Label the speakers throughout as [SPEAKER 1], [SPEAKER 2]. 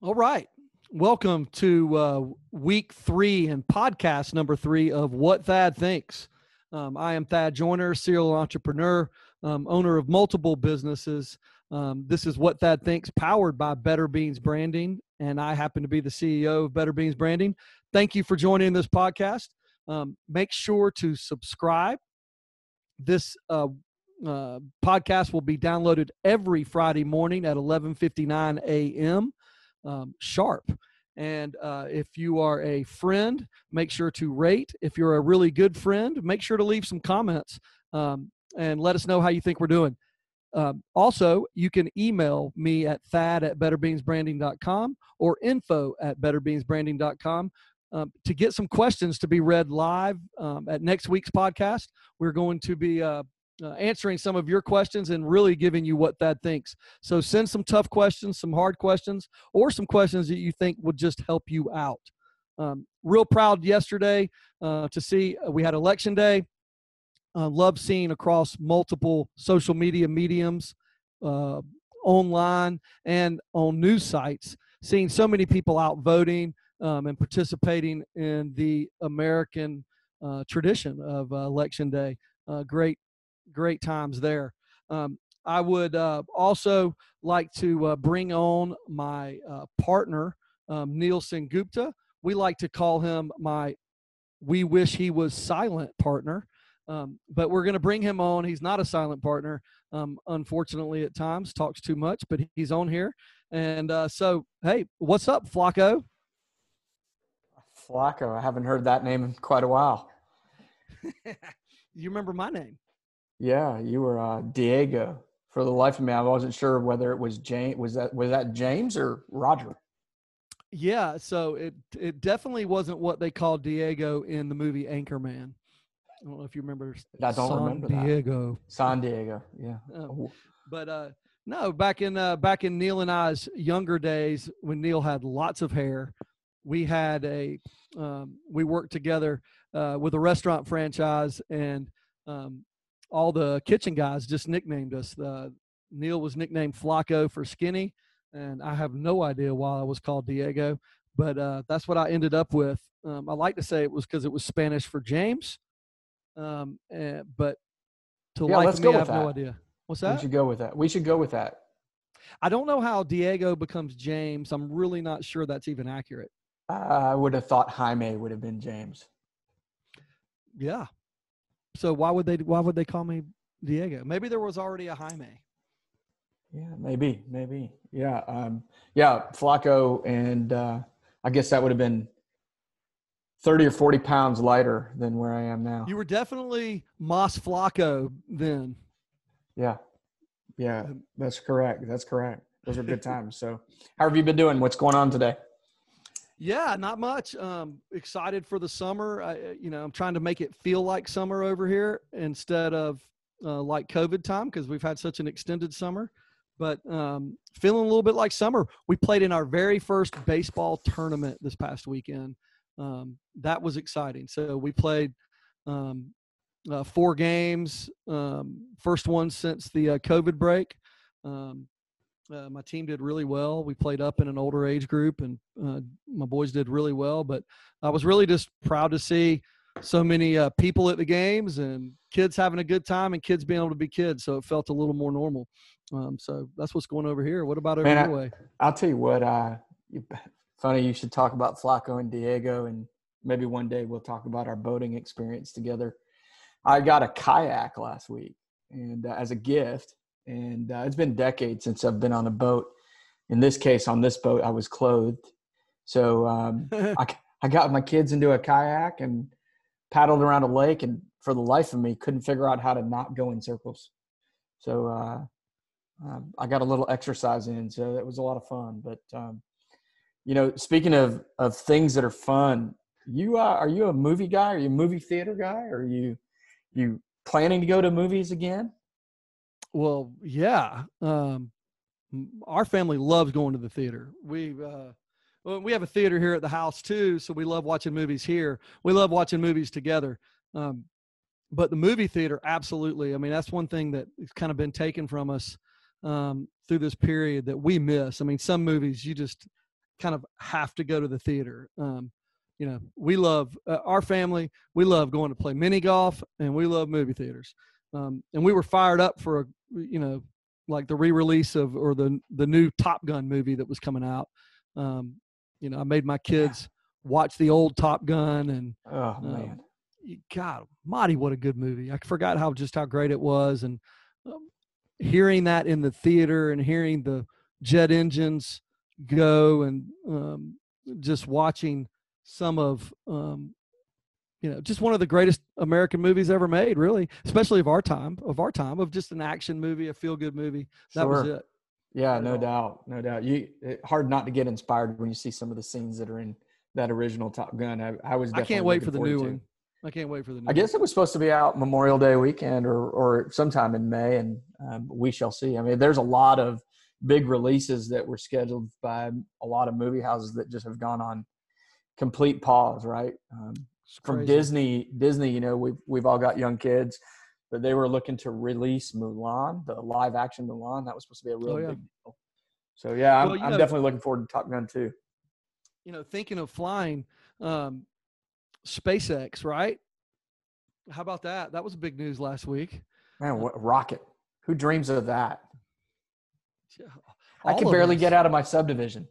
[SPEAKER 1] All right. Welcome to uh, week three and podcast number three of What Thad Thinks. Um, I am Thad Joyner, serial entrepreneur, um, owner of multiple businesses. Um, this is What Thad Thinks, powered by Better Beans Branding, and I happen to be the CEO of Better Beans Branding. Thank you for joining this podcast. Um, make sure to subscribe. This uh, uh, podcast will be downloaded every Friday morning at 11:59 a.m um, sharp. And uh, if you are a friend, make sure to rate. If you're a really good friend, make sure to leave some comments um, and let us know how you think we're doing. Um, also, you can email me at thad at betterbeansbranding.com or info at betterbeansbranding.com um, to get some questions to be read live um, at next week's podcast. We're going to be uh, uh, answering some of your questions and really giving you what Thad thinks. So send some tough questions, some hard questions, or some questions that you think would just help you out. Um, real proud yesterday uh, to see uh, we had election day. Uh, love seeing across multiple social media mediums, uh, online and on news sites, seeing so many people out voting um, and participating in the American uh, tradition of election day. great great times there. Um, I would uh, also like to uh, bring on my uh, partner, um, Neil Gupta. We like to call him my we wish he was silent partner. Um, but we're going to bring him on. He's not a silent partner, um, unfortunately, at times, talks too much, but he's on here. And uh, so, hey, what's up, Flacco?
[SPEAKER 2] Flacco. I haven't heard that name in quite a while.
[SPEAKER 1] you remember my name?
[SPEAKER 2] Yeah, you were uh, Diego. For the life of me, I wasn't sure whether it was James. Was that was that James or Roger?
[SPEAKER 1] Yeah, so it it definitely wasn't what they called Diego in the movie Anchorman. I don't know if you remember.
[SPEAKER 2] I don't San remember
[SPEAKER 1] Diego.
[SPEAKER 2] San Diego, yeah.
[SPEAKER 1] Um, but uh, no, back in uh, back in Neil and I's younger days, when Neil had lots of hair, we had a um, we worked together uh, with a restaurant franchise, and um, all the kitchen guys just nicknamed us. Uh, Neil was nicknamed Flacco for skinny, and I have no idea why I was called Diego, but uh, that's what I ended up with. Um, I like to say it was because it was Spanish for James, um, and, but to
[SPEAKER 2] yeah,
[SPEAKER 1] like
[SPEAKER 2] me,
[SPEAKER 1] I have
[SPEAKER 2] that.
[SPEAKER 1] no idea. What's that?
[SPEAKER 2] We should go with that. We should go with that.
[SPEAKER 1] I don't know how Diego becomes James. I'm really not sure that's even accurate.
[SPEAKER 2] I would have thought Jaime would have been James.
[SPEAKER 1] Yeah, so why would they why would they call me Diego? Maybe there was already a Jaime.
[SPEAKER 2] Yeah, maybe, maybe. Yeah, um, yeah, Flacco, and uh, I guess that would have been thirty or forty pounds lighter than where I am now.
[SPEAKER 1] You were definitely Moss Flacco then.
[SPEAKER 2] Yeah, yeah, that's correct. That's correct. Those are good times. So, how have you been doing? What's going on today?
[SPEAKER 1] Yeah, not much. Um, excited for the summer. I, uh, you know, I'm trying to make it feel like summer over here instead of uh, like COVID time because we've had such an extended summer. But um, feeling a little bit like summer. We played in our very first baseball tournament this past weekend. Um, that was exciting. So we played um, uh, four games, um, first one since the uh, COVID break. Um, uh, my team did really well. We played up in an older age group, and uh, my boys did really well. But I was really just proud to see so many uh, people at the games and kids having a good time and kids being able to be kids. So it felt a little more normal. Um, so that's what's going over here. What about over Man, your I, way?
[SPEAKER 2] I'll tell you what. Uh, funny you should talk about Flacco and Diego, and maybe one day we'll talk about our boating experience together. I got a kayak last week, and uh, as a gift and uh, it's been decades since I've been on a boat. In this case, on this boat, I was clothed, so um, I, I got my kids into a kayak and paddled around a lake, and for the life of me, couldn't figure out how to not go in circles. So uh, um, I got a little exercise in, so that was a lot of fun. But um, you know, speaking of of things that are fun, you uh, are you a movie guy? Are you a movie theater guy? Are you you planning to go to movies again?
[SPEAKER 1] Well, yeah. Um, our family loves going to the theater. We uh, well, we have a theater here at the house too, so we love watching movies here. We love watching movies together. Um, but the movie theater, absolutely. I mean, that's one thing that has kind of been taken from us um, through this period that we miss. I mean, some movies you just kind of have to go to the theater. Um, you know, we love uh, our family. We love going to play mini golf, and we love movie theaters. Um, and we were fired up for a, you know, like the re-release of or the the new Top Gun movie that was coming out. Um, you know, I made my kids yeah. watch the old Top Gun, and
[SPEAKER 2] oh man,
[SPEAKER 1] God, Marty, what a good movie! I forgot how just how great it was, and um, hearing that in the theater and hearing the jet engines go, and um, just watching some of um, you know just one of the greatest american movies ever made really especially of our time of our time of just an action movie a feel good movie that sure. was it
[SPEAKER 2] yeah no doubt no doubt you hard not to get inspired when you see some of the scenes that are in that original top gun i, I was
[SPEAKER 1] i can't wait for the new one I can't wait for the.
[SPEAKER 2] New i guess
[SPEAKER 1] it
[SPEAKER 2] was supposed to be out Memorial Day weekend or or sometime in May, and um, we shall see. I mean, there's a lot of big releases that were scheduled by a lot of movie houses that just have gone on complete pause. Right um, from Disney, Disney, you know, we've we've all got young kids, but they were looking to release Mulan, the live action Mulan. That was supposed to be a really oh, yeah. big deal. So yeah, I'm, well, I'm know, definitely looking forward to Top Gun too.
[SPEAKER 1] You know, thinking of flying, um, SpaceX, right? How about that? That was big news last week.
[SPEAKER 2] Man, what rocket? Who dreams of that? Yeah, I can barely us. get out of my subdivision.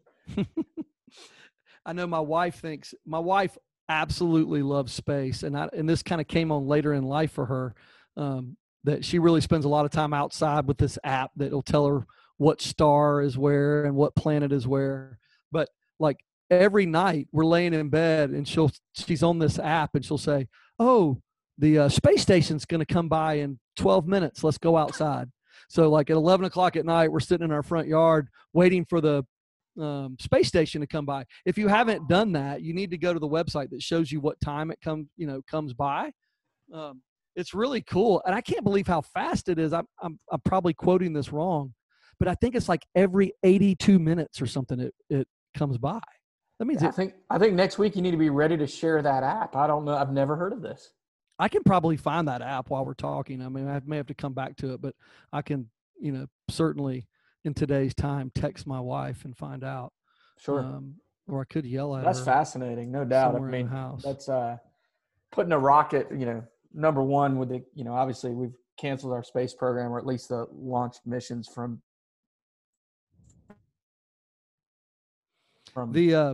[SPEAKER 1] I know my wife thinks my wife absolutely loves space, and I and this kind of came on later in life for her. Um, that she really spends a lot of time outside with this app that'll tell her what star is where and what planet is where. But like every night we're laying in bed and she'll she's on this app and she'll say oh the uh, space station's going to come by in 12 minutes let's go outside so like at 11 o'clock at night we're sitting in our front yard waiting for the um, space station to come by if you haven't done that you need to go to the website that shows you what time it comes you know comes by um, it's really cool and i can't believe how fast it is I'm, I'm, I'm probably quoting this wrong but i think it's like every 82 minutes or something it, it comes by that means
[SPEAKER 2] yeah, I think I think next week you need to be ready to share that app. I don't know. I've never heard of this.
[SPEAKER 1] I can probably find that app while we're talking. I mean, I may have to come back to it, but I can, you know, certainly in today's time text my wife and find out.
[SPEAKER 2] Sure. Um,
[SPEAKER 1] or I could yell at
[SPEAKER 2] that's
[SPEAKER 1] her.
[SPEAKER 2] That's fascinating, no doubt. I mean, that's uh, putting a rocket. You know, number one with the, you know, obviously we've canceled our space program or at least the launch missions from
[SPEAKER 1] from the uh,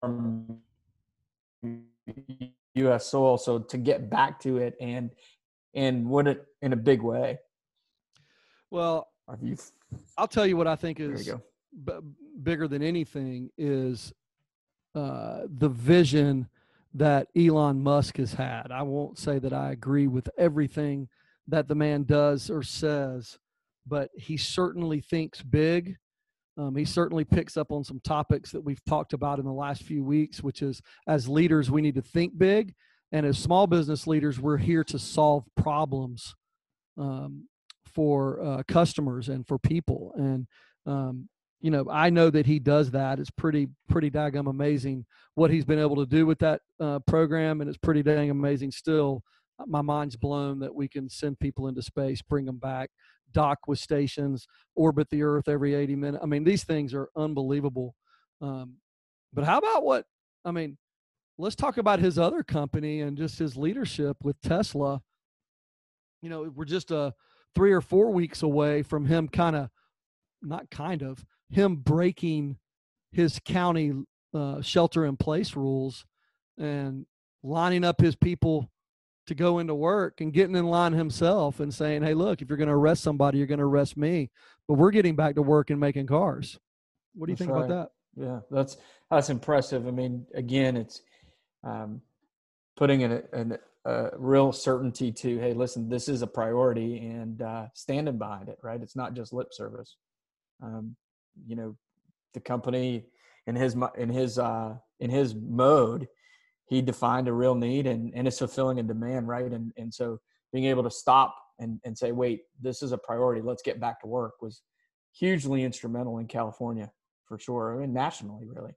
[SPEAKER 2] from U.S. soil. So to get back to it and and would it in a big way.
[SPEAKER 1] Well, you, I'll tell you what I think is b- bigger than anything is uh, the vision that Elon Musk has had. I won't say that I agree with everything that the man does or says, but he certainly thinks big um, he certainly picks up on some topics that we've talked about in the last few weeks, which is as leaders, we need to think big. And as small business leaders, we're here to solve problems um, for uh, customers and for people. And, um, you know, I know that he does that. It's pretty, pretty daggum amazing what he's been able to do with that uh, program. And it's pretty dang amazing still. My mind's blown that we can send people into space, bring them back dock with stations, orbit the Earth every 80 minutes. I mean, these things are unbelievable. Um, but how about what? I mean, let's talk about his other company and just his leadership with Tesla. You know, we're just a uh, three or four weeks away from him kind of, not kind of, him breaking his county uh, shelter in place rules and lining up his people to go into work and getting in line himself and saying, "Hey, look, if you're going to arrest somebody, you're going to arrest me." But we're getting back to work and making cars. What do you that's think right. about
[SPEAKER 2] that? Yeah, that's that's impressive. I mean, again, it's um, putting in a, in a, real certainty to, hey, listen, this is a priority, and uh, standing behind it. Right? It's not just lip service. Um, you know, the company in his in his uh, in his mode he defined a real need and, and is fulfilling a demand, right? And and so being able to stop and, and say, wait, this is a priority, let's get back to work was hugely instrumental in California for sure. Mean nationally really.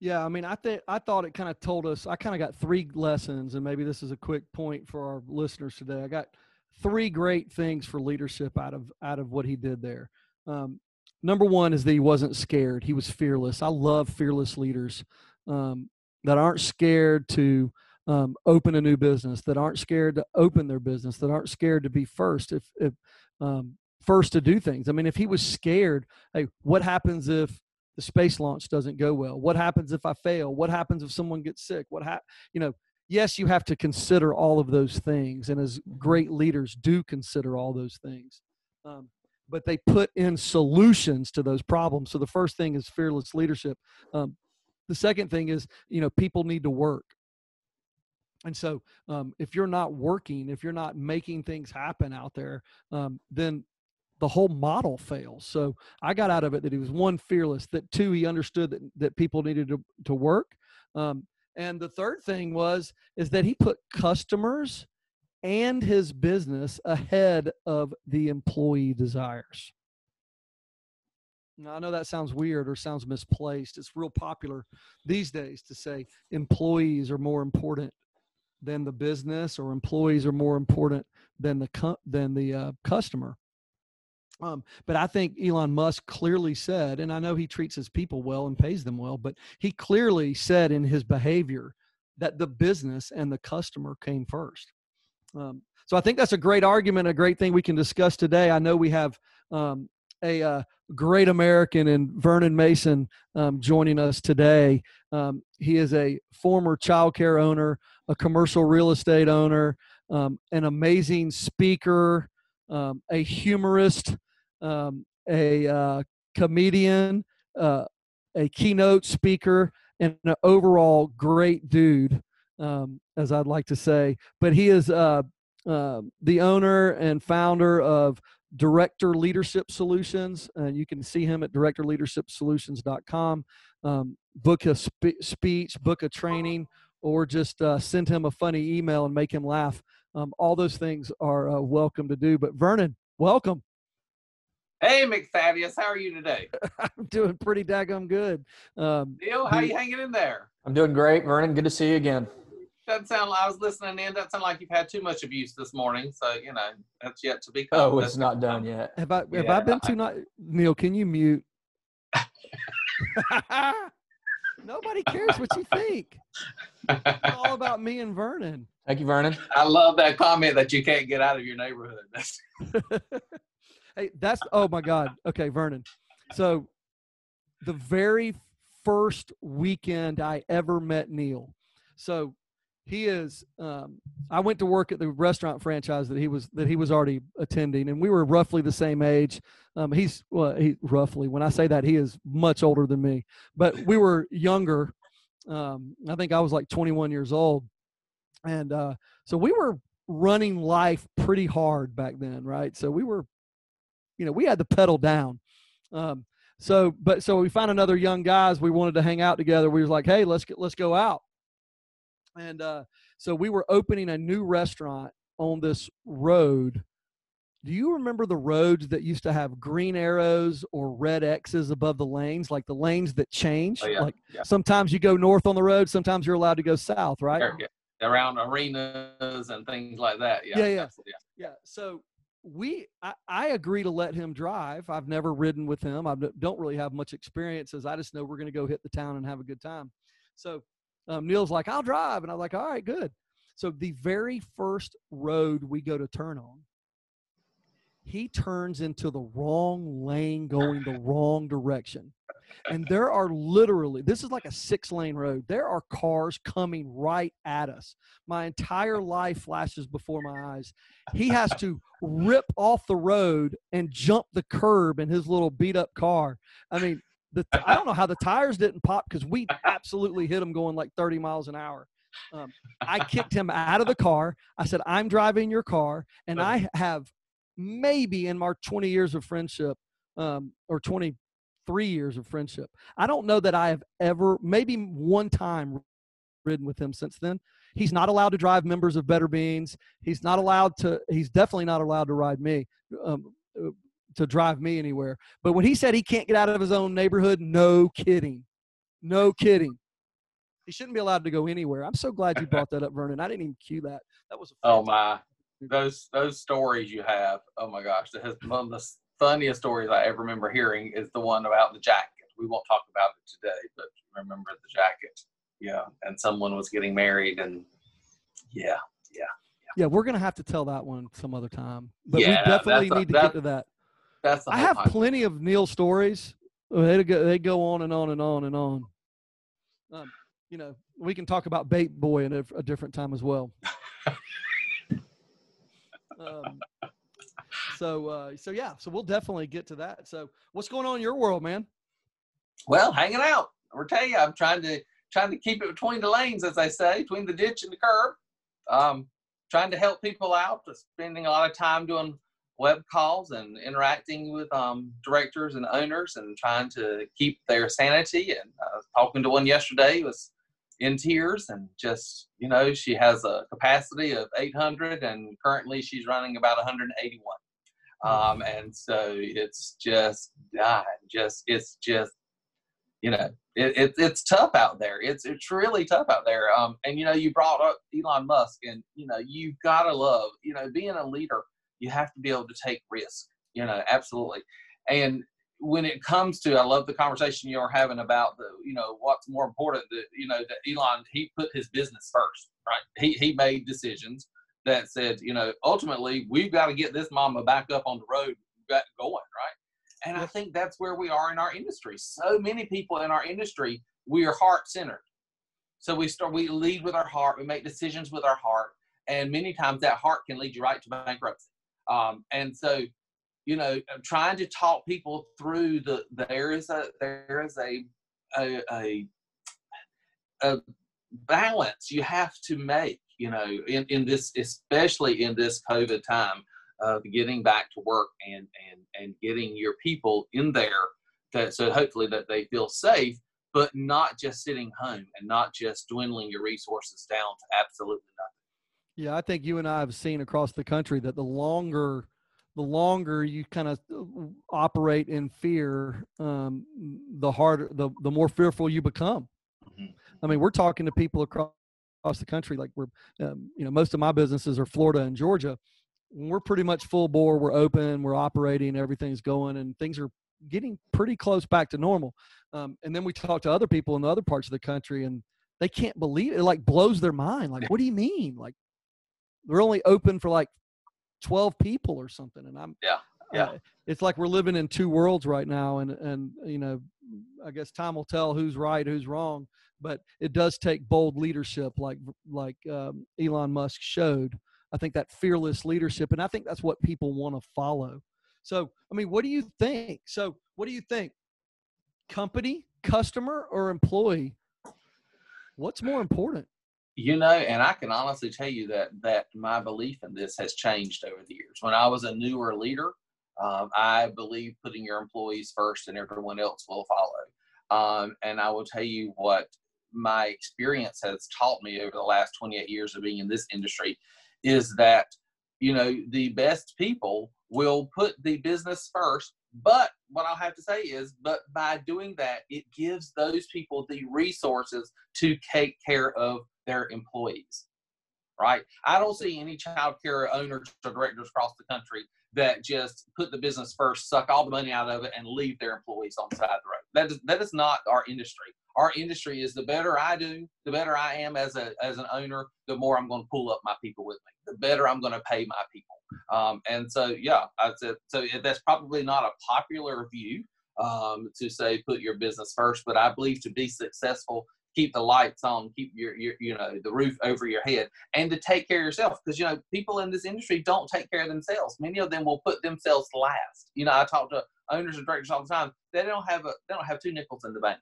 [SPEAKER 1] Yeah, I mean, I think I thought it kind of told us. I kind of got three lessons, and maybe this is a quick point for our listeners today. I got three great things for leadership out of out of what he did there. Um, number one is that he wasn't scared. He was fearless. I love fearless leaders um, that aren't scared to um, open a new business, that aren't scared to open their business, that aren't scared to be first. If, if um, first to do things. I mean, if he was scared, hey, what happens if the space launch doesn't go well? What happens if I fail? What happens if someone gets sick? What hap- you know, yes, you have to consider all of those things, and as mm-hmm. great leaders do consider all those things. Um, but they put in solutions to those problems. So the first thing is fearless leadership. Um, the second thing is, you know, people need to work. And so, um, if you're not working, if you're not making things happen out there, um, then the whole model fails. So I got out of it that he was one fearless, that two he understood that that people needed to to work, um, and the third thing was is that he put customers and his business ahead of the employee desires. Now, I know that sounds weird or sounds misplaced. It's real popular these days to say employees are more important than the business or employees are more important than the than the uh, customer. Um, but I think Elon Musk clearly said, and I know he treats his people well and pays them well, but he clearly said in his behavior that the business and the customer came first. Um, so I think that's a great argument, a great thing we can discuss today. I know we have um, a uh, great American and Vernon Mason um, joining us today. Um, he is a former childcare owner, a commercial real estate owner, um, an amazing speaker, um, a humorist, um, a uh, comedian, uh, a keynote speaker, and an overall great dude, um, as I'd like to say. But he is uh, uh, the owner and founder of Director Leadership Solutions, and you can see him at directorleadershipsolutions.com. Um, book a spe- speech, book a training, or just uh, send him a funny email and make him laugh. Um, all those things are uh, welcome to do. But Vernon, welcome.
[SPEAKER 3] Hey, McFabius, how are you today?
[SPEAKER 1] I'm doing pretty daggum good.
[SPEAKER 3] Um, Neil, how you hanging in there?
[SPEAKER 2] I'm doing great, Vernon. Good to see you again.
[SPEAKER 3] Doesn't sound. I was listening in. Doesn't sound like you've had too much abuse this morning. So you know that's yet to be.
[SPEAKER 2] Oh, it's not done yet.
[SPEAKER 1] Have I? Have yeah, I been too not? Neil, can you mute? Nobody cares what you think. It's all about me and Vernon.
[SPEAKER 2] Thank you, Vernon.
[SPEAKER 3] I love that comment that you can't get out of your neighborhood.
[SPEAKER 1] Hey, that's oh my God. Okay, Vernon. So the very first weekend I ever met Neil. So he is um, I went to work at the restaurant franchise that he was that he was already attending and we were roughly the same age. Um, he's well he roughly when I say that he is much older than me. But we were younger. Um, I think I was like 21 years old. And uh, so we were running life pretty hard back then, right? So we were you know, we had the pedal down. Um, so, but so we found another young guys. We wanted to hang out together. We was like, hey, let's get, let's go out. And uh, so we were opening a new restaurant on this road. Do you remember the roads that used to have green arrows or red X's above the lanes, like the lanes that change? Oh, yeah, like yeah. sometimes you go north on the road, sometimes you're allowed to go south, right?
[SPEAKER 3] Yeah, around arenas and things like that.
[SPEAKER 1] Yeah, yeah, yeah. yeah. So we I, I, agree to let him drive i've never ridden with him i don't really have much experience as i just know we're going to go hit the town and have a good time. So um, neil's like i'll drive and i'm like all right good. So the very first road we go to turn on he turns into the wrong lane going the wrong direction. And there are literally this is like a six lane road. There are cars coming right at us. My entire life flashes before my eyes. He has to rip off the road and jump the curb in his little beat up car. I mean the i don't know how the tires didn't pop because we absolutely hit him going like 30 miles an hour. Um, i kicked him out of the car. I said i'm driving your car and i have maybe in my 20 years of friendship um, or 23 years of friendship. I don't know that I have ever, maybe one time, ridden with him since then. He's not allowed to drive members of Better Beans. He's not allowed to, he's definitely not allowed to ride me, um, uh, to drive me anywhere. But when he said he can't get out of his own neighborhood, no kidding. No kidding. He shouldn't be allowed to go anywhere. I'm so glad you brought that up, Vernon. I didn't even cue that. That was
[SPEAKER 3] oh my those those stories you have. Oh my gosh, that has one of the funniest stories I ever remember hearing is the one about the jacket. We won't talk about it today, but remember the jacket. Yeah, and someone was getting married, and yeah, yeah,
[SPEAKER 1] Yeah, we're gonna have to tell that one some other time. But
[SPEAKER 3] Yeah,
[SPEAKER 1] we definitely
[SPEAKER 3] that's a-
[SPEAKER 1] need to
[SPEAKER 3] that-
[SPEAKER 1] get to that.
[SPEAKER 3] that's
[SPEAKER 1] I have plenty of Neil stories. They go they go on and on and on and on. Um, you know, we can talk about Bait Boy at a, a different time as well. um, so uh, so yeah, so we'll definitely get to that. So what's going on in your world, man?
[SPEAKER 3] Well, hanging out. We're telling you, I'm trying to trying to keep it between the lanes, as I say, between the ditch and the curb. Um, trying to help people out, spending a lot of time doing web calls and interacting with um, directors and owners, and trying to keep their sanity. And I was talking to one yesterday, was in tears, and just you know, she has a capacity of 800, and currently she's running about 181. Um, and so it's just, God, just it's just you know, it, it, it's tough out there. It's it's really tough out there. Um, and you know, you brought up Elon Musk, and you know, you gotta love, you know, being a leader. You have to be able to take risk. You know, absolutely. And when it comes to, I love the conversation you're having about the, you know, what's more important. That you know, that Elon he put his business first, right? He he made decisions that said, you know, ultimately we've got to get this mama back up on the road, got going, right? And I think that's where we are in our industry. So many people in our industry, we are heart centered. So we start, we lead with our heart, we make decisions with our heart, and many times that heart can lead you right to bankruptcy. Um, and so, you know, I'm trying to talk people through the there is a there is a a, a, a balance you have to make. You know, in in this especially in this COVID time of getting back to work and and and getting your people in there that so hopefully that they feel safe but not just sitting home and not just dwindling your resources down to absolutely nothing
[SPEAKER 1] Yeah, I think you and I have seen across the country that the longer the longer you kind of operate in fear, um, the harder the the more fearful you become. I mean, we're talking to people across, across the country. Like we're, um, you know, most of my businesses are Florida and Georgia. We're pretty much full bore. We're open. We're operating. Everything's going, and things are getting pretty close back to normal. Um, and then we talk to other people in the other parts of the country, and they can't believe it. It like blows their mind. Like, what do you mean? Like, we're only open for like twelve people or something. And I'm
[SPEAKER 3] Yeah, yeah.
[SPEAKER 1] uh, it's like we're living in two worlds right now, and and you know, I guess time will tell who's right, who's wrong. But it does take bold leadership, like like um, Elon Musk showed. I think that fearless leadership, and I think that's what people want to follow. So, I mean, what do you think? So, what do you think? Company, customer, or employee? What's more important?
[SPEAKER 3] You know and i can honestly tell you that that my belief in this has changed over the years. When i was a newer leader um, i believe putting your employees first and everyone else will follow. Um, and i will tell you what my experience has taught me over the last 28 years of being in this industry is that you know the best people will put the business first but what i'll have to say is but by doing that it gives those people the resources to take care of their employees right? I don't see any child care owners or directors across the country that just put the business first suck all the money out of it and leave their employees on the side of the road. That is, that is not our industry. Our industry is the better i do the better i am as a as an owner the more i'm going to pull up my people with me. The better i'm going to pay my people. Um, and so yeah I said, so that's probably not a popular view um, to say put your business first but i believe to be successful keep the lights on keep your, your you know the roof over your head and to take care of yourself because you know people in this industry don't take care of themselves. Many of them will put themselves last. You know i talk to owners and directors all the time they don't have a they don't have two nickels in the bank.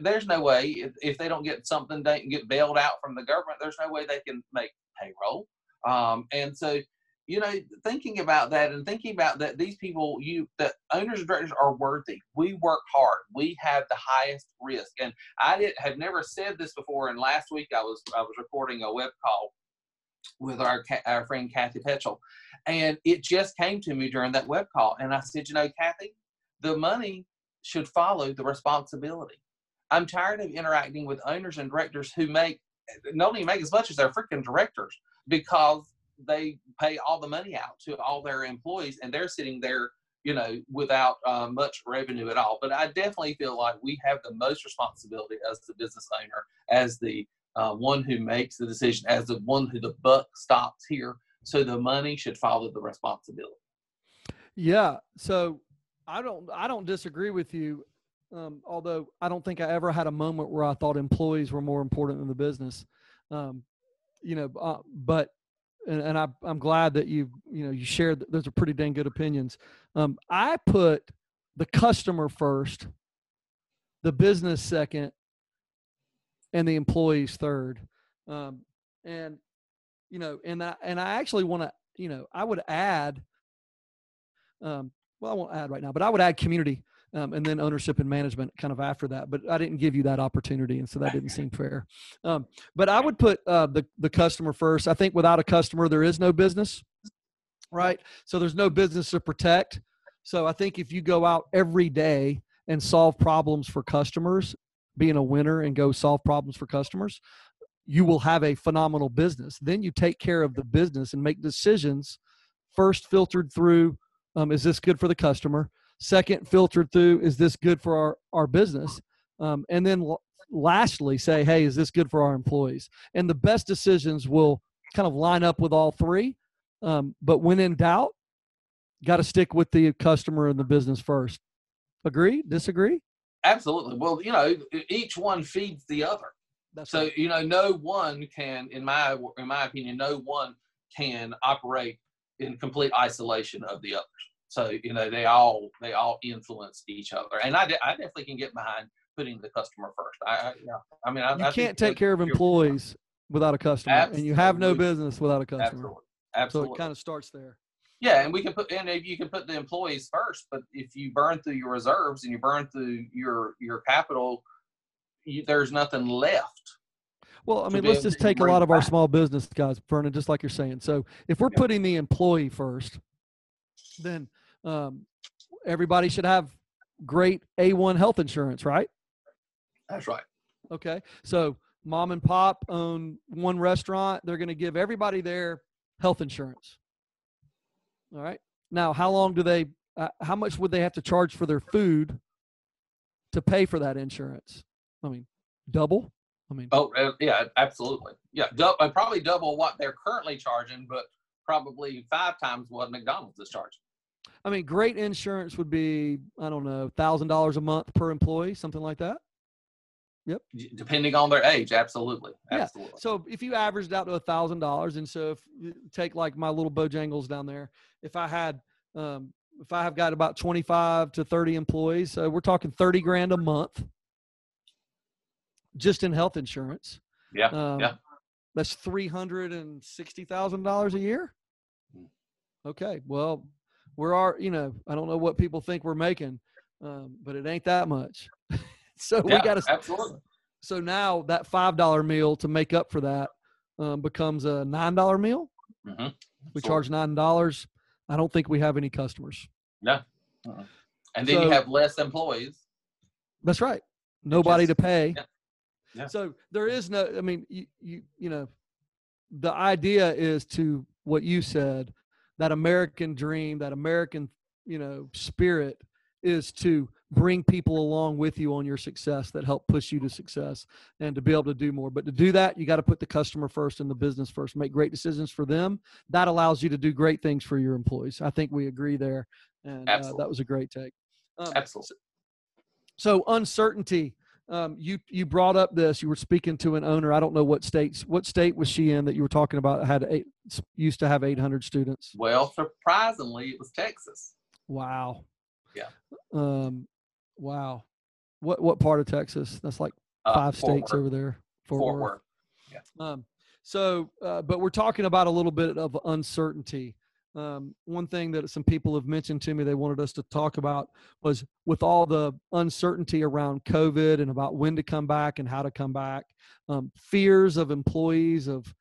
[SPEAKER 3] There's no way if, if they don't get something they can get bailed out from the government there's no way they can make payroll. Um, and so you know thinking about that and thinking about that these people you the owners and directors are worthy. We work hard. We have the highest risk. And i did have never said this before and last week i was i was recording a web call with our our friend kathy petchel and it just came to me during that web call and i said you know kathy the money should follow the responsibility. I'm tired of interacting with owners and directors who make not only make as much as their freaking directors because they pay all the money out to all their employees and they're sitting there you know, without uh, much revenue at all. But I definitely feel like we have the most responsibility as the business owner, as the uh, one who makes the decision, as the one who the buck stops here. So the money should follow the responsibility.
[SPEAKER 1] Yeah. So I don't I don't disagree with you. Um, although I don't think I ever had a moment where I thought employees were more important than the business. Um, you know, uh, but and, and I, I'm glad that you you know you shared. Those are pretty dang good opinions. Um, I put the customer first, the business second, and the employees third. Um, and you know, and I and I actually want to you know I would add. Um, well, I won't add right now, but I would add community um, and then ownership and management kind of after that. But I didn't give you that opportunity, and so that didn't seem fair. Um, but I would put uh, the the customer first. I think without a customer, there is no business, right? So there's no business to protect. So I think if you go out every day and solve problems for customers, being a winner and go solve problems for customers, you will have a phenomenal business. Then you take care of the business and make decisions first filtered through um, is this good for the customer? Second, filtered through, is this good for our, our business? Um, and then l- lastly, say, hey, is this good for our employees? And the best decisions will kind of line up with all three. Um, but when in doubt, got to stick with the customer and the business first. Agree? Disagree?
[SPEAKER 3] Absolutely. Well, you know, each one feeds the other.
[SPEAKER 1] That's
[SPEAKER 3] so
[SPEAKER 1] right.
[SPEAKER 3] you know, no one can, in my in my opinion, no one can operate in complete isolation of the others. So you know, they all they all influence each other, and I, I definitely can get behind putting the customer first. I, I yeah, I mean, I,
[SPEAKER 1] you
[SPEAKER 3] I
[SPEAKER 1] can't take care of employees without a customer, and you have no business without a customer.
[SPEAKER 3] Absolutely, Absolutely.
[SPEAKER 1] So it kind of starts there.
[SPEAKER 3] Yeah, and we can put and if you can put the employees first, but if you burn through your reserves and you burn through your your capital, you, there's nothing left.
[SPEAKER 1] Well, I mean, let's just take a lot of our small business guys, Vernon, just like you're saying. So if we're
[SPEAKER 3] Yeah.
[SPEAKER 1] putting the employee first, then um, everybody should have great A1 health insurance, right?
[SPEAKER 3] That's right.
[SPEAKER 1] Okay. So mom and pop own one restaurant. They're going to give everybody there health insurance. All right. Now, how long do they, uh, how much would they have to charge for their food to pay for that insurance? I mean, double? I mean,
[SPEAKER 3] Oh, uh, yeah, absolutely. Yeah, dou- uh, probably double what they're currently charging, but probably five times what McDonald's is charging.
[SPEAKER 1] I mean, great insurance would be, I don't know, thousand dollars a month per employee, something like that.
[SPEAKER 3] Yep. Depending on their age, absolutely,
[SPEAKER 1] Yeah. So if you averaged out to a thousand dollars, and so if take like my little Bojangles down there, if I had, um, if I have got about twenty-five to thirty employees, so we're talking thirty grand a month, just in health insurance.
[SPEAKER 3] Yeah,
[SPEAKER 1] Um,
[SPEAKER 3] yeah.
[SPEAKER 1] That's three hundred and sixty thousand dollars a year.
[SPEAKER 3] Mm.
[SPEAKER 1] Okay, well, we're our, you know, I don't know what people think we're making, um, but it ain't that much. so we got to
[SPEAKER 3] absolutely.
[SPEAKER 1] so now that five dollar meal to make up for that um, becomes a nine dollar meal.
[SPEAKER 3] hmm
[SPEAKER 1] We charge nine dollars. I don't think we have any customers. No.
[SPEAKER 3] And then you have less employees.
[SPEAKER 1] That's right. Nobody to pay.
[SPEAKER 3] yeah. Yeah.
[SPEAKER 1] So there is no. I mean, you, you you know, the idea is to what you said, that American dream, that American you know spirit is to bring people along with you on your success that help push you to success and to be able to do more. But to do that, you got to put the customer first and the business first. Make great decisions for them. That allows you to do great things for your employees. I think we agree there, and uh, that was a great take. Um,
[SPEAKER 3] Absolutely.
[SPEAKER 1] so uncertainty. Um, you you brought up this. You were speaking to an owner. I don't know what states. What state was she in that you were talking about? Had eight used to have eight hundred students.
[SPEAKER 3] Well, surprisingly, it was Texas.
[SPEAKER 1] Wow.
[SPEAKER 3] Yeah.
[SPEAKER 1] Um, wow. What what part of Texas? That's like
[SPEAKER 3] Uh,
[SPEAKER 1] five
[SPEAKER 3] Fort
[SPEAKER 1] states over there. Fort,
[SPEAKER 3] Fort
[SPEAKER 1] Worth.
[SPEAKER 3] Worth.
[SPEAKER 1] Um, so, uh, but we're talking about a little bit of uncertainty. Um, one thing that some people have mentioned to me they wanted us to talk about was with all the uncertainty around COVID and about when to come back and how to come back, um, fears of employees, of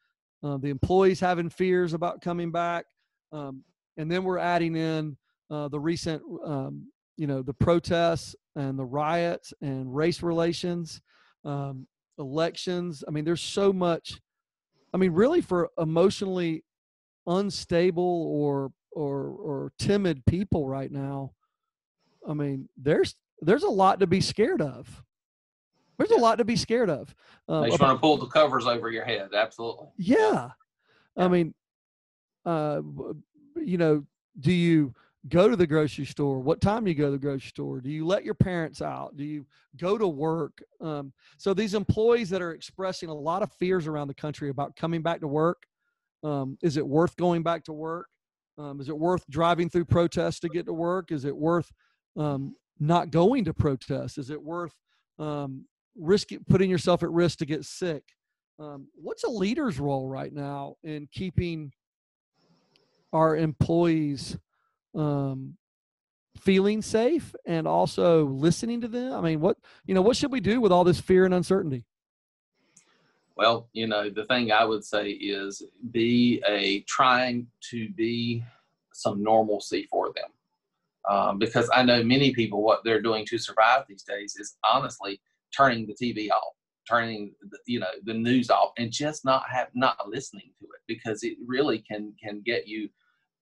[SPEAKER 1] uh, the employees having fears about coming back. Um, and then we're adding in uh, the recent, um, you know, the protests and the riots and race relations, um, elections. I mean, there's so much. I mean, really, for emotionally unstable or or or timid people right now i mean there's there's a lot to be scared of. There's a lot to be scared of
[SPEAKER 3] um, they want to pull the covers over your head absolutely.
[SPEAKER 1] Yeah, yeah. i mean uh you know do you go to the grocery store? What time do you go to the grocery store? Do you let your parents out? Do you go to work? Um, so these employees that are expressing a lot of fears around the country about coming back to work um, is it worth going back to work um, is it worth driving through protests to get to work is it worth um, not going to protest is it worth um, risking putting yourself at risk to get sick um, what's a leader's role right now in keeping our employees um, feeling safe and also listening to them? I mean, what you know, what should we do with all this fear and uncertainty?
[SPEAKER 3] Well, you know, the thing I would say is be a trying to be some normalcy for them. Um, because I know many people, what they're doing to survive these days is honestly turning the TV off, turning the, you know the news off, and just not have not listening to it because it really can can get you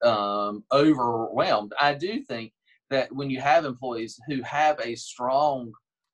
[SPEAKER 3] um, overwhelmed. I do think that when you have employees who have a strong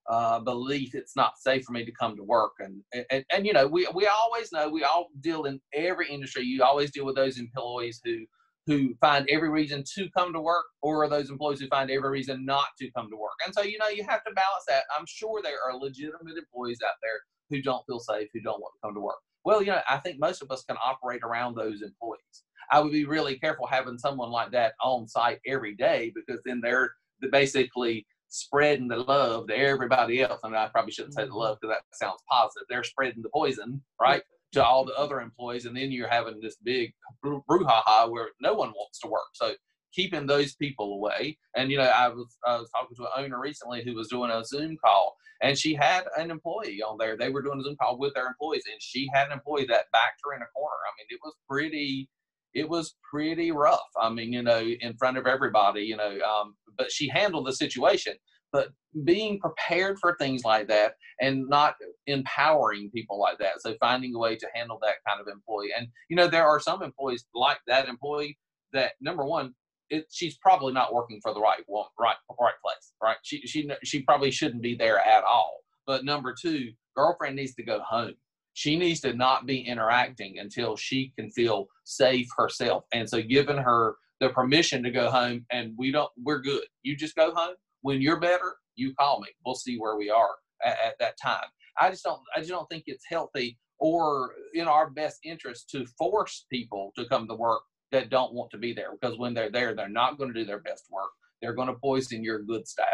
[SPEAKER 3] uh, belief it's not safe for me to come to work, and, and and you know we we always know we all deal in every industry. You always deal with those employees who who find every reason to come to work, or those employees who find every reason not to come to work. And so you know you have to balance that. I'm sure there are legitimate employees out there who don't feel safe, who don't want to come to work. Well, you know, I think most of us can operate around those employees. I would be really careful having someone like that on site every day because then they're basically spreading the love to everybody else. I mean, I probably shouldn't say the mm-hmm. love because that sounds positive. They're spreading the poison, right, to all the other employees, and then you're having this big brouhaha where no one wants to work. So keeping those people away. And you know, I was I was talking to an owner recently who was doing a Zoom call, and she had an employee on there. They were doing a Zoom call with their employees, and she had an employee that backed her in a corner. I mean, it was pretty it was pretty rough. I mean, you know, in front of everybody, you know, um, but she handled the situation. But being prepared for things like that and not empowering people like that. So finding a way to handle that kind of employee. And, you know, there are some employees like that employee that, number one, it, she's probably not working for the right one, right, right place, right? She, she, she probably shouldn't be there at all. But number two, girlfriend needs to go home she needs to not be interacting until she can feel safe herself. And so giving her the permission to go home and we don't we're good. You just go home. When you're better, you call me. We'll see where we are at, at that time. I just don't I just don't think it's healthy or in our best interest to force people to come to work that don't want to be there because when they're there, they're not going to do their best work. They're going to poison your good staff.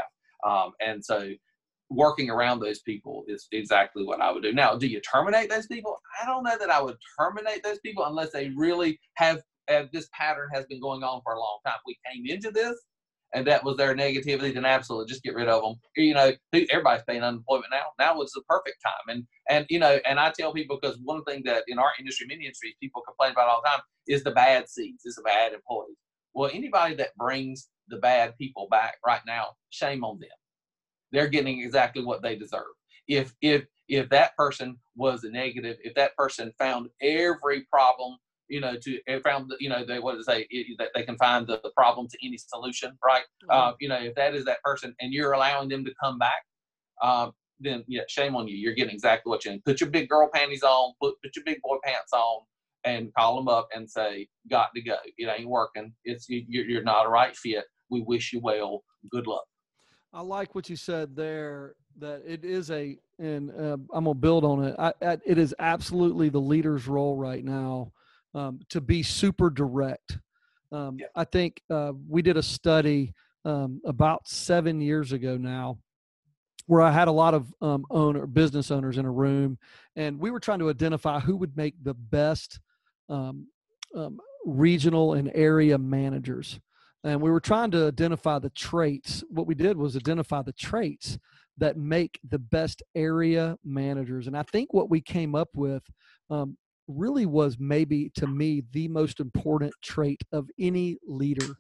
[SPEAKER 3] Um, and so working around those people is exactly what I would do. Now, do you terminate those people? I don't know that I would terminate those people unless they really have, have this pattern has been going on for a long time. We came into this and that was their negativity, then absolutely just get rid of them. You know, everybody's paying unemployment now. Now was the perfect time. And and you know, and I tell people because one thing that in our industry, many industries, people complain about all the time is the bad seeds, is the bad employees. Well, anybody that brings the bad people back right now, shame on them they're getting exactly what they deserve. If if if that person was a negative, if that person found every problem, you know, to found you know they what to say that they can find the, the, problem to any solution, right? Mm-hmm. Uh, you know, if that is that person and you're allowing them to come back, uh, then yeah, shame on you. You're getting exactly what you need. Put your big girl panties on, put put your big boy pants on, and call them up and say, "Got to go. It ain't working. It's you're, you're not a right fit. We wish you well. Good luck."
[SPEAKER 1] I like what you said there. That it is a, and uh, I'm gonna build on it. I, I, it is absolutely the leader's role right now um, to be super direct. Um, yeah. I think uh, we did a study um, about seven years ago now, where I had a lot of um, owner business owners in a room, and we were trying to identify who would make the best um, um, regional and area managers and we were trying to identify the traits. What we did was identify the traits that make the best area managers. And i think what we came up with um, really was maybe to me the most important trait of any leader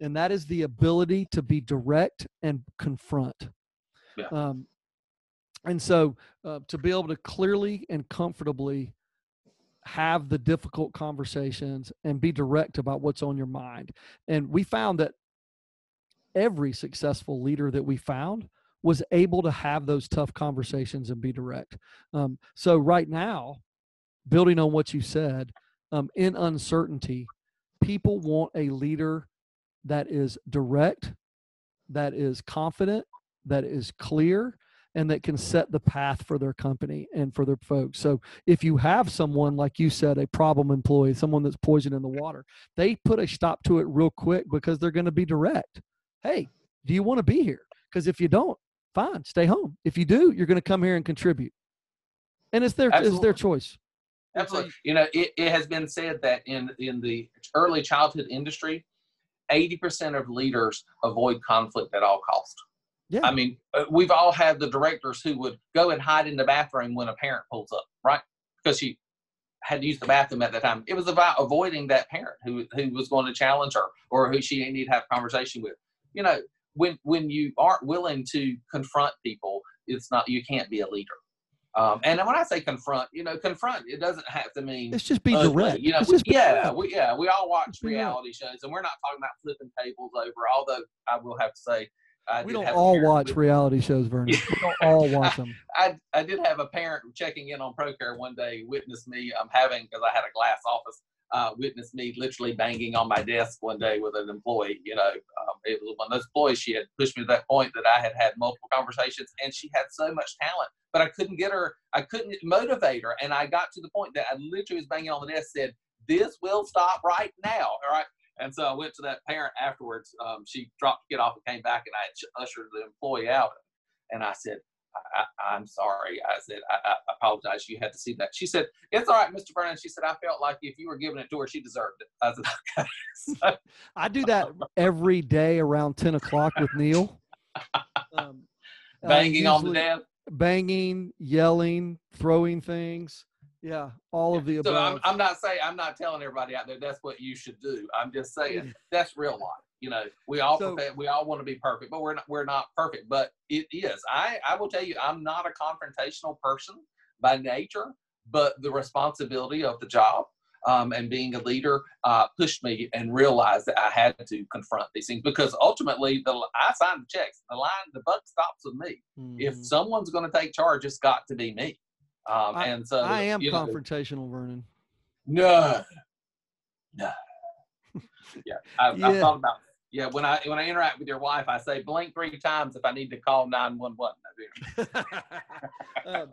[SPEAKER 1] and that is the ability to be direct and confront. Yeah. um, and so uh, to be able to clearly and comfortably have the difficult conversations and be direct about what's on your mind. And we found that every successful leader that we found was able to have those tough conversations and be direct. Um, so, right now, building on what you said, um, in uncertainty, people want a leader that is direct, that is confident, that is clear, and that can set the path for their company and for their folks. So if you have someone, like you said, a problem employee, someone that's poison in the water, they put a stop to it real quick because they're going to be direct. Hey, do you want to be here? Because if you don't, fine, stay home. If you do, you're going to come here and contribute. And it's their Absolutely. it's their choice.
[SPEAKER 3] Absolutely. You know, it, it has been said that in in the early childhood industry, 80% of leaders avoid conflict at all costs. Yeah. I mean, uh, we've all had the directors who would go and hide in the bathroom when a parent pulls up, right? Because she had to use the bathroom at that time. It was about avoiding that parent who who was going to challenge her or who she needed to have a conversation with. You know, when when you aren't willing to confront people, it's not you can't be a leader. Um, and when I say confront, you know, confront it doesn't have to mean
[SPEAKER 1] it's just be ugly. direct.
[SPEAKER 3] You know,
[SPEAKER 1] we,
[SPEAKER 3] yeah, we, yeah, we all watch reality shows, and we're not talking about flipping tables over. Although I will have to say, I
[SPEAKER 1] we don't all watch reality shows, Vernon. we don't all watch them.
[SPEAKER 3] I, I did have a parent checking in on ProCare one day witness me I'm um, having because I had a glass office uh, witnessed me literally banging on my desk one day with an employee. You know, um, it was one of those employees. She had pushed me to that point that I had had multiple conversations, and she had so much talent, but I couldn't get her. I couldn't motivate her, and I got to the point that I literally was banging on the desk. Said, "This will stop right now." All right. And so I went to that parent afterwards. Um, she dropped the kid off and came back, and I ushered the employee out. And I said, I, am sorry. I said, I, I, apologize. You had to see that. She said, It's all right, Mr. Vernon. She said, I felt like if you were giving it to her, she deserved it. I said, Okay.
[SPEAKER 1] so, I do that every day around 10 o'clock with Neil.
[SPEAKER 3] Um, banging uh, on the desk?
[SPEAKER 1] Banging, yelling, throwing things. Yeah, all of the above.
[SPEAKER 3] So I'm, I'm not saying, I'm not telling everybody out there that's what you should do. I'm just saying that's real life you know we all so, we all want to be perfect but we're not we're not perfect but it is i i will tell you i'm not a confrontational person by nature but the responsibility of the job um, and being a leader uh, pushed me and realized that I had to confront these things because ultimately the I signed the checks. The line, the buck stops with me. Mm-hmm. If someone's going to take charge, it's got to be me. Um, I, and so
[SPEAKER 1] I am confrontational, know, Vernon.
[SPEAKER 3] No, no. yeah, I've, yeah. I've, thought about yeah, when I when I interact with your wife, I say blink three times if I need to call nine one one.
[SPEAKER 1] Um,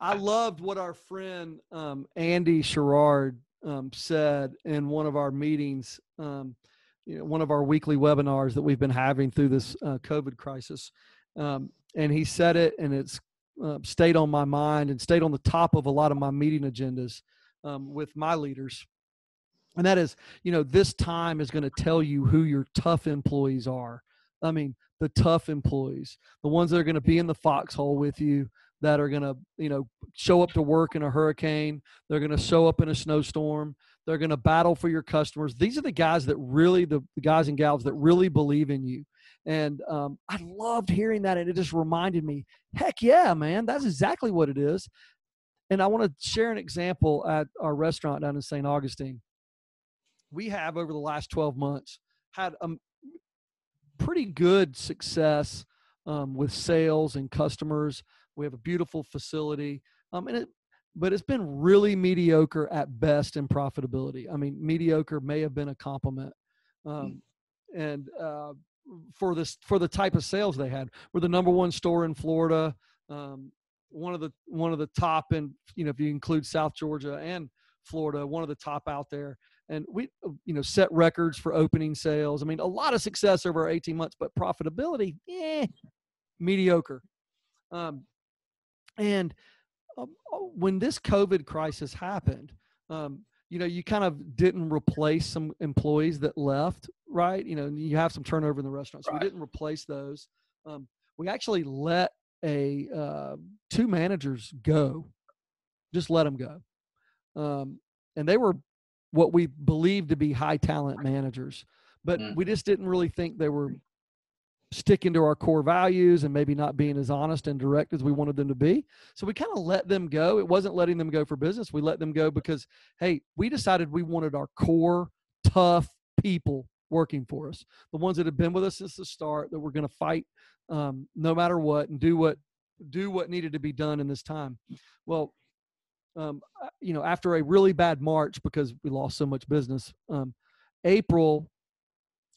[SPEAKER 1] I loved what our friend um, Andy Sherrard um, said in one of our meetings. Um, you know, one of our weekly webinars that we've been having through this uh, COVID crisis, um, and he said it, and it's uh, stayed on my mind and stayed on the top of a lot of my meeting agendas um, with my leaders. And that is you know this time is going to tell you who your tough employees are. I mean the tough employees the ones that are going to be in the foxhole with you that are going to you know show up to work in a hurricane they're going to show up in a snowstorm they're going to battle for your customers. These are the guys that really the, the guys and gals that really believe in you and um, i loved hearing that and it just reminded me heck yeah man that's exactly what it is and i want to share an example at our restaurant down in st augustine we have over the last 12 months had a pretty good success um, with sales and customers. We have a beautiful facility, um, and it, but it's been really mediocre at best in profitability. I mean, mediocre may have been a compliment, um, and uh, for this for the type of sales they had, we're the number one store in Florida, um, one of the one of the top in you know if you include South Georgia and Florida, one of the top out there. And we you know set records for opening sales. I mean a lot of success over 18 months but profitability eh, mediocre. Um, and um, oh, when this covid crisis happened um, you know you kind of didn't replace some employees that left right? You know you have some turnover in the restaurant so right. we didn't replace those. Um, we actually let a uh, two managers go. Just let them go. Um, and they were what we believed to be high talent managers, but mm. we just didn't really think they were sticking to our core values and maybe not being as honest and direct as we wanted them to be. So we kind of let them go. It wasn't letting them go for business. We let them go because, hey, we decided we wanted our core, tough people working for us, the ones that have been with us since the start, that we're going to fight um, no matter what and do what do what needed to be done in this time. Well, um, you know, after a really bad March because we lost so much business, um, April,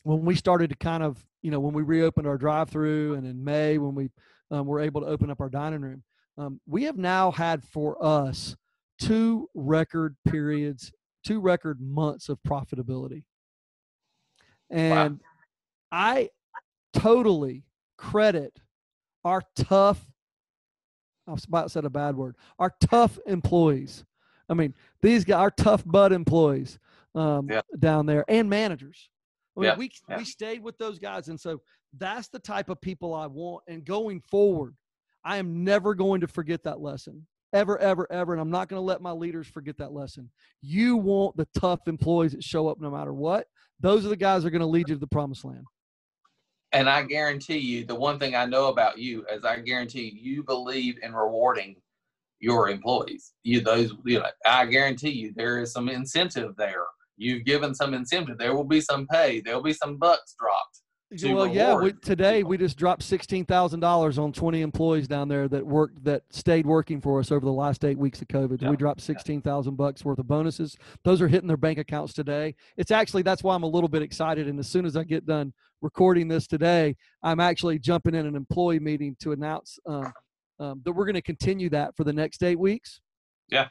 [SPEAKER 1] when we started to kind of, you know, when we reopened our drive-through, and in May when we um, were able to open up our dining room, um, we have now had for us two record periods, two record months of profitability, and wow. I totally credit our tough I was about to say a bad word. Our tough employees. I mean, these guys, our tough butt employees um, yeah. down there, and managers. I mean, yeah. we yeah. we stayed with those guys, and so that's the type of people I want. And going forward, I am never going to forget that lesson, ever, ever, ever. And I'm not going to let my leaders forget that lesson. You want the tough employees that show up no matter what. Those are the guys that are going to lead you to the promised land.
[SPEAKER 3] And I guarantee you, the one thing I know about you is I guarantee you believe in rewarding your employees. You those you know, I guarantee you there is some incentive there. You've given some incentive. There will be some pay. There will be some bucks dropped.
[SPEAKER 1] Well, yeah. We, today people. we just dropped sixteen thousand dollars on twenty employees down there that worked that stayed working for us over the last eight weeks of COVID. Yeah. We dropped sixteen thousand bucks worth of bonuses. Those are hitting their bank accounts today. It's actually that's why I'm a little bit excited. And as soon as I get done recording this today, I'm actually jumping in an employee meeting to announce um, um, that we're going to continue that for the next eight weeks.
[SPEAKER 3] Yeah.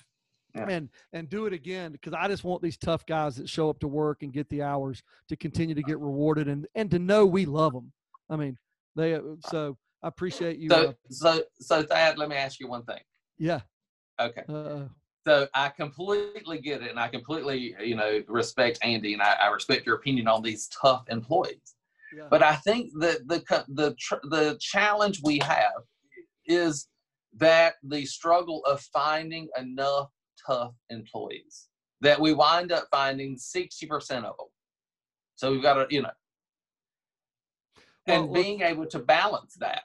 [SPEAKER 1] Yeah. And and do it again because I just want these tough guys that show up to work and get the hours to continue to get rewarded and and to know we love them. I mean, they uh, so I appreciate you.
[SPEAKER 3] So uh, so so Thad, let me ask you one thing.
[SPEAKER 1] Yeah.
[SPEAKER 3] Okay. Uh, so I completely get it, and I completely, you know, respect Andy, and I, I respect your opinion on these tough employees. But I think that the the the challenge we have is that the struggle of finding enough tough employees that we wind up finding 60% of them. So we've got to, you know, and well, being able to balance that.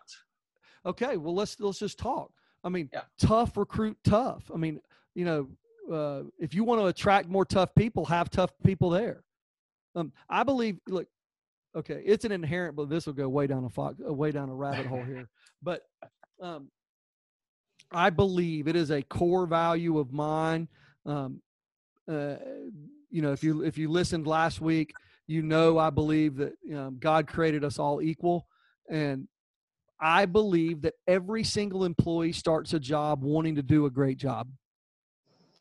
[SPEAKER 1] Okay, well let's let's just talk. I mean, yeah. tough recruit tough. I mean, you know, uh, if you want to attract more tough people, have tough people there. Um, I believe. Look, okay, it's an inherent, but this will go way down a fox, uh, way down a rabbit hole here. But um, I believe it is a core value of mine. Um, uh, you know, if you if you listened last week, you know I believe that um, God created us all equal, and I believe that every single employee starts a job wanting to do a great job.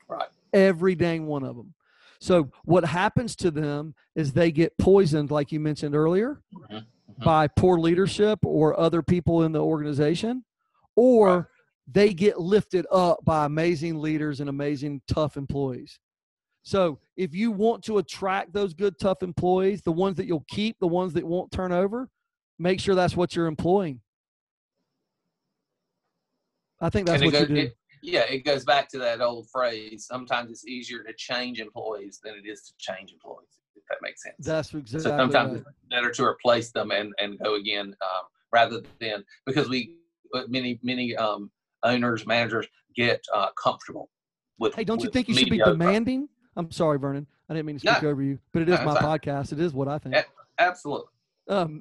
[SPEAKER 3] Right.
[SPEAKER 1] Every dang one of them. So what happens to them is they get poisoned, like you mentioned earlier, mm-hmm. Mm-hmm. by poor leadership or other people in the organization, or right. They get lifted up by amazing leaders and amazing tough employees. So if you want to attract those good tough employees, the ones that you'll keep, the ones that won't turn over, make sure that's what you're employing. I think that's what goes, you do.
[SPEAKER 3] It, yeah, it goes back to that old phrase. Sometimes it's easier to change employees than it is to change employees. If that makes sense.
[SPEAKER 1] That's exactly.
[SPEAKER 3] So sometimes
[SPEAKER 1] right.
[SPEAKER 3] it's better to replace them and and go again um, rather than because we uh, many many um, owners managers get uh, comfortable with.
[SPEAKER 1] Hey, don't you think you should be demanding? I'm sorry, Vernon. I didn't mean to speak no, over you, but it is no, my podcast. It is what I think. A-
[SPEAKER 3] absolutely.
[SPEAKER 1] Um,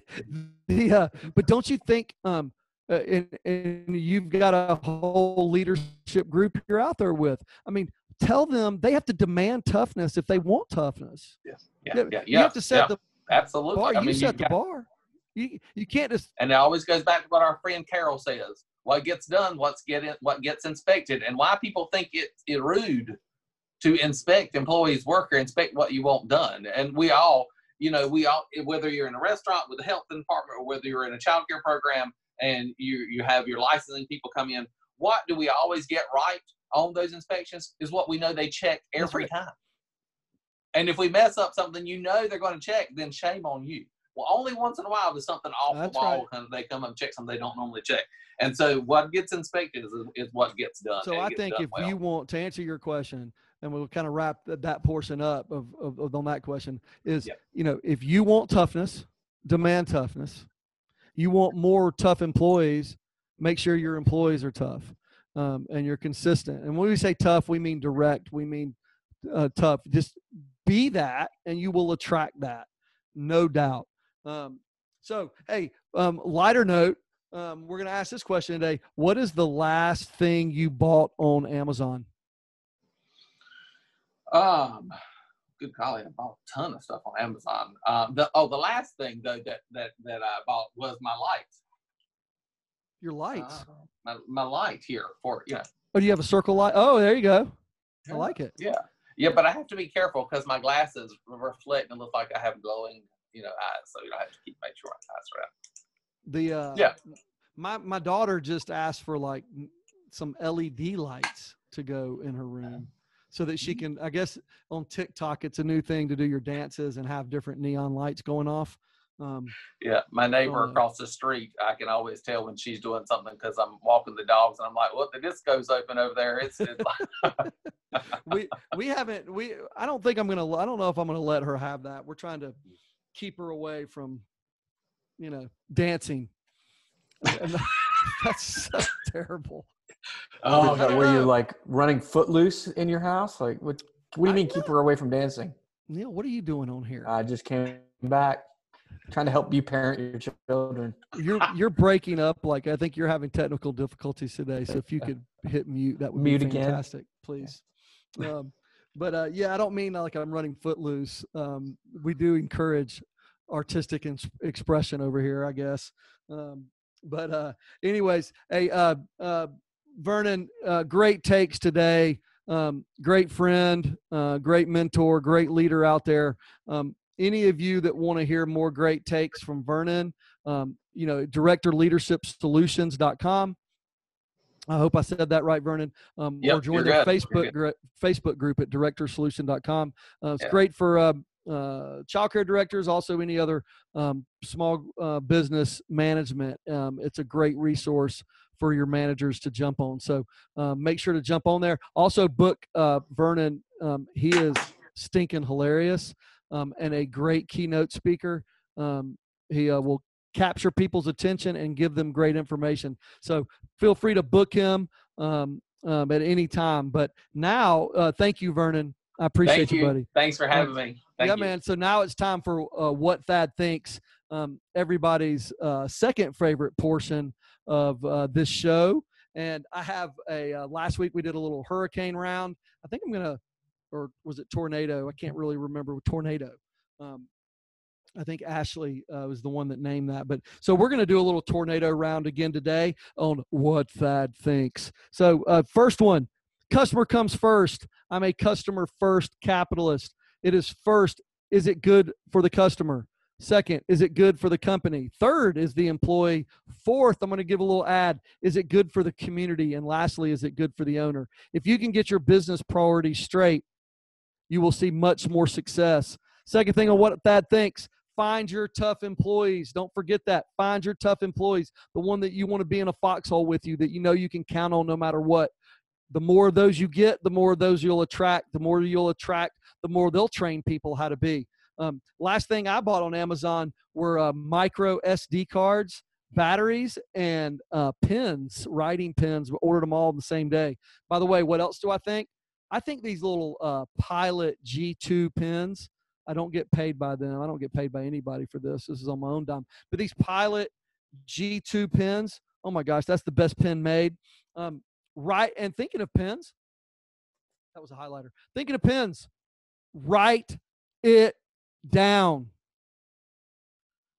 [SPEAKER 1] the uh, but don't you think um uh, and, and you've got a whole leadership group you're out there with. I mean, tell them they have to demand toughness if they want toughness.
[SPEAKER 3] Yeah, yeah, yeah.
[SPEAKER 1] You have to set
[SPEAKER 3] yeah,
[SPEAKER 1] the
[SPEAKER 3] absolutely.
[SPEAKER 1] Bar. I mean, you set the got, bar. You you can't just.
[SPEAKER 3] And it always goes back to what our friend Carol says: what gets done, what's get in, what gets inspected, and why people think it's it rude to inspect employees' work or inspect what you want done. And we all, you know, we all, whether you're in a restaurant with a health department or whether you're in a child care program, and you you have your licensing people come in. What do we always get right on those inspections is what we know they check every right. time. And if we mess up something you know they're going to check, then shame on you. Well, only once in a while there's something off That's the wall, right. they come and check something they don't normally check. And so what gets inspected is, is what gets done.
[SPEAKER 1] So I think if well. you want to answer your question, and we'll kind of wrap that portion up of, of, of on that question is, yep. you know, if you want toughness, demand toughness you want more tough employees, make sure your employees are tough um, and you're consistent. And when we say tough, we mean direct, we mean uh, tough. Just be that, and you will attract that, no doubt. Um, so, hey, um, lighter note, um, we're going to ask this question today. What is the last thing you bought on Amazon?
[SPEAKER 3] Um, good golly, I bought a ton of stuff on Amazon. Um, the, oh, the last thing though that that that I bought was my lights.
[SPEAKER 1] Your lights.
[SPEAKER 3] Uh, my my light here for yeah.
[SPEAKER 1] Oh, do you have a circle light? Oh, there you go. I like it.
[SPEAKER 3] Yeah, yeah, but I have to be careful because my glasses reflect and look like I have glowing, you know, eyes. So you know, I have to keep make sure my eyes are out.
[SPEAKER 1] The uh,
[SPEAKER 3] Yeah.
[SPEAKER 1] my my daughter just asked for like some LED lights to go in her room so that
[SPEAKER 3] Mm-hmm.
[SPEAKER 1] she can I guess on TikTok it's a new thing to do your dances and have different neon lights going off. Um,
[SPEAKER 3] Yeah, my neighbor
[SPEAKER 1] Uh,
[SPEAKER 3] across the street, I can always tell when she's doing something because I'm walking the dogs and I'm like, "Well, the disco's open over there." It's, it's like,
[SPEAKER 1] we we haven't we I don't think I'm to I don't know if I'm to let her have that. We're trying to keep her away from you know dancing. That's so terrible.
[SPEAKER 2] Oh,
[SPEAKER 1] I don't
[SPEAKER 2] were you like running footloose in your house? Like, what? What do you
[SPEAKER 1] I
[SPEAKER 2] mean keep her away from dancing?
[SPEAKER 1] Neil, what are you doing on here?
[SPEAKER 2] I just came back, trying to help you parent your children.
[SPEAKER 1] you're you're breaking up like i think you're having technical difficulties today so if you could hit mute that would
[SPEAKER 2] Mute
[SPEAKER 1] be
[SPEAKER 2] again?
[SPEAKER 1] fantastic please um, but uh, yeah i don't mean like i'm running footloose. Um, we do encourage artistic ins- expression over here i guess. Um, but uh, anyways hey uh, uh, vernon uh, great takes today. Um, great friend uh, great mentor great leader out there. Um, any of you that want to hear more great takes from vernon um, you know, directorleadershipsolutions.com. I hope I said that right, Vernon. Um, or join their. Facebook gr- Facebook group at directorsolution.com. Uh, it's
[SPEAKER 3] Yeah.
[SPEAKER 1] great for uh, uh, childcare directors, also any other um, small uh, business management. Um, it's a great resource for your managers to jump on. So um, make sure to jump on there. Also book uh, Vernon. Um, he is stinking hilarious um, and a great keynote speaker. Um, he uh, will capture people's attention and give them great information. So feel free to book him um, um, at any time. But now, uh, thank you, Vernon. I appreciate
[SPEAKER 3] thank
[SPEAKER 1] you,
[SPEAKER 3] you,
[SPEAKER 1] buddy.
[SPEAKER 3] Thanks for having me. Thank
[SPEAKER 1] yeah,
[SPEAKER 3] you.
[SPEAKER 1] man. So now it's time for uh, what Thad thinks. Um, everybody's uh, second favorite portion of uh, this show, and I have a. Uh, last week we did a little hurricane round. I think I'm gonna, or was it tornado? I can't really remember. Tornado. Um, I think Ashley uh, was the one that named that. But so we're going to do a little tornado round again today on what Thad thinks. So uh, first one, customer comes first. I'm a customer first capitalist. It is first. Is it good for the customer? Second, is it good for the company? Third is the employee. Fourth, I'm going to give a little ad. Is it good for the community? And lastly, is it good for the owner? If you can get your business priorities straight, you will see much more success. Second thing on what Thad thinks find your tough employees. Don't forget that. Find your tough employees, the one that you want to be in a foxhole with you, that you know you can count on no matter what. The more of those you get, the more of those you'll attract. The more you'll attract, the more they'll train people how to be. Um, last thing I bought on Amazon were uh, micro SD cards, batteries, and uh, pens, writing pens. We ordered them all the same day. By the way, what else do I think? I think these little uh, Pilot G2 pens. I don't get paid by them. I don't get paid by anybody for this. This is on my own dime. But these Pilot G2 pens, oh my gosh, that's the best pen made. Um, right, and thinking of pens, that was a highlighter. Thinking of pens, write it down.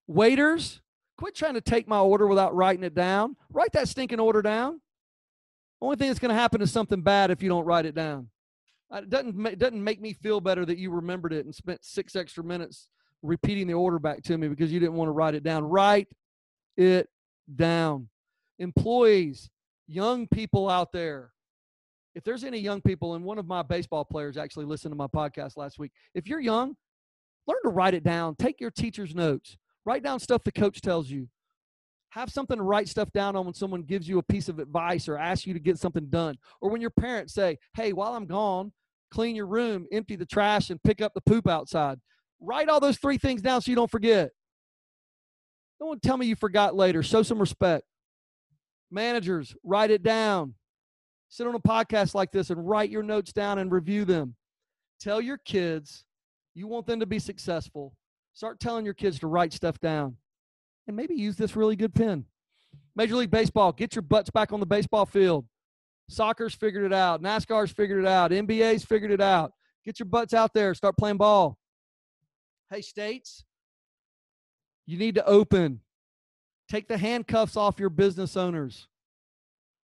[SPEAKER 1] Waiters, quit trying to take my order without writing it down. Write that stinking order down. Only thing that's going to happen is something bad if you don't write it down. It doesn't doesn't make me feel better that you remembered it and spent six extra minutes repeating the order back to me because you didn't want to write it down. Write it down. Employees, young people out there, if there's any young people, and one of my baseball players actually listened to my podcast last week. If you're young, learn to write it down. Take your teacher's notes. Write down stuff the coach tells you. Have something to write stuff down on when someone gives you a piece of advice or asks you to get something done. Or when your parents say, hey, while I'm gone, clean your room, empty the trash, and pick up the poop outside. Write all those three things down so you don't forget. Don't tell me you forgot later. Show some respect. Managers, write it down. Sit on a podcast like this and write your notes down and review them. Tell your kids you want them to be successful. Start telling your kids to write stuff down and maybe use this really good pen. Major League Baseball, get your butts back on the baseball field. Soccer's figured it out. NASCAR's figured it out. NBA's figured it out. Get your butts out there. Start playing ball. Hey, states, you need to open. Take the handcuffs off your business owners.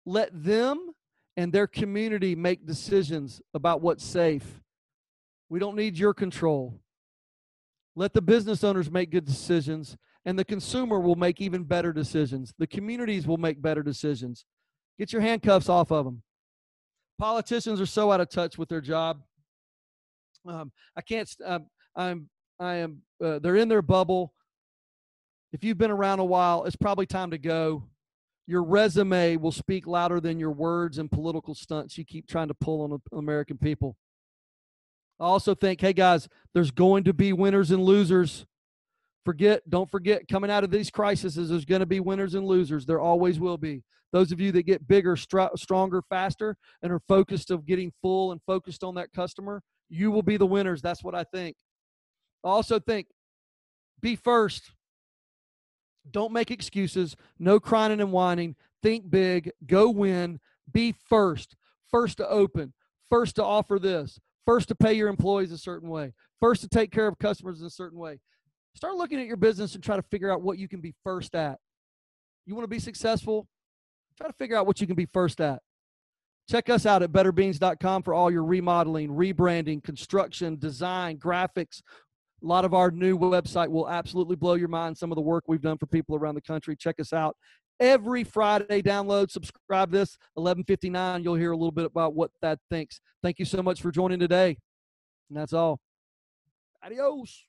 [SPEAKER 1] Let them and their community make decisions about what's safe. We don't need your control. Let the business owners make good decisions, and the consumer will make even better decisions. The communities will make better decisions. Get your handcuffs off of them. Politicians are so out of touch with their job. Um, I can't. Um, I'm. I am. Uh, they're in their bubble. If you've been around a while, it's probably time to go. Your resume will speak louder than your words and political stunts you keep trying to pull on American people. I also think, hey guys, there's going to be winners and losers. Forget, don't forget, coming out of these crises, there's going to be winners and losers. There always will be. Those of you that get bigger, str- stronger, faster, and are focused of getting full and focused on that customer, you will be the winners. That's what I think. I also think be first. Don't make excuses. No crying and whining. Think big. Go win. Be first. First to open. First to offer this. First to pay your employees a certain way. First to take care of customers in a certain way. Start looking at your business and try to figure out what you can be first at. You want to be successful? Try to figure out what you can be first at. Check us out at betterbeans.com for all your remodeling, rebranding, construction, design, graphics. A lot of our new website will absolutely blow your mind. Some of the work we've done for people around the country. Check us out every Friday. Download, subscribe this 11:59. You'll hear a little bit about what Thad thinks. Thank you so much for joining today. And that's all. Adios.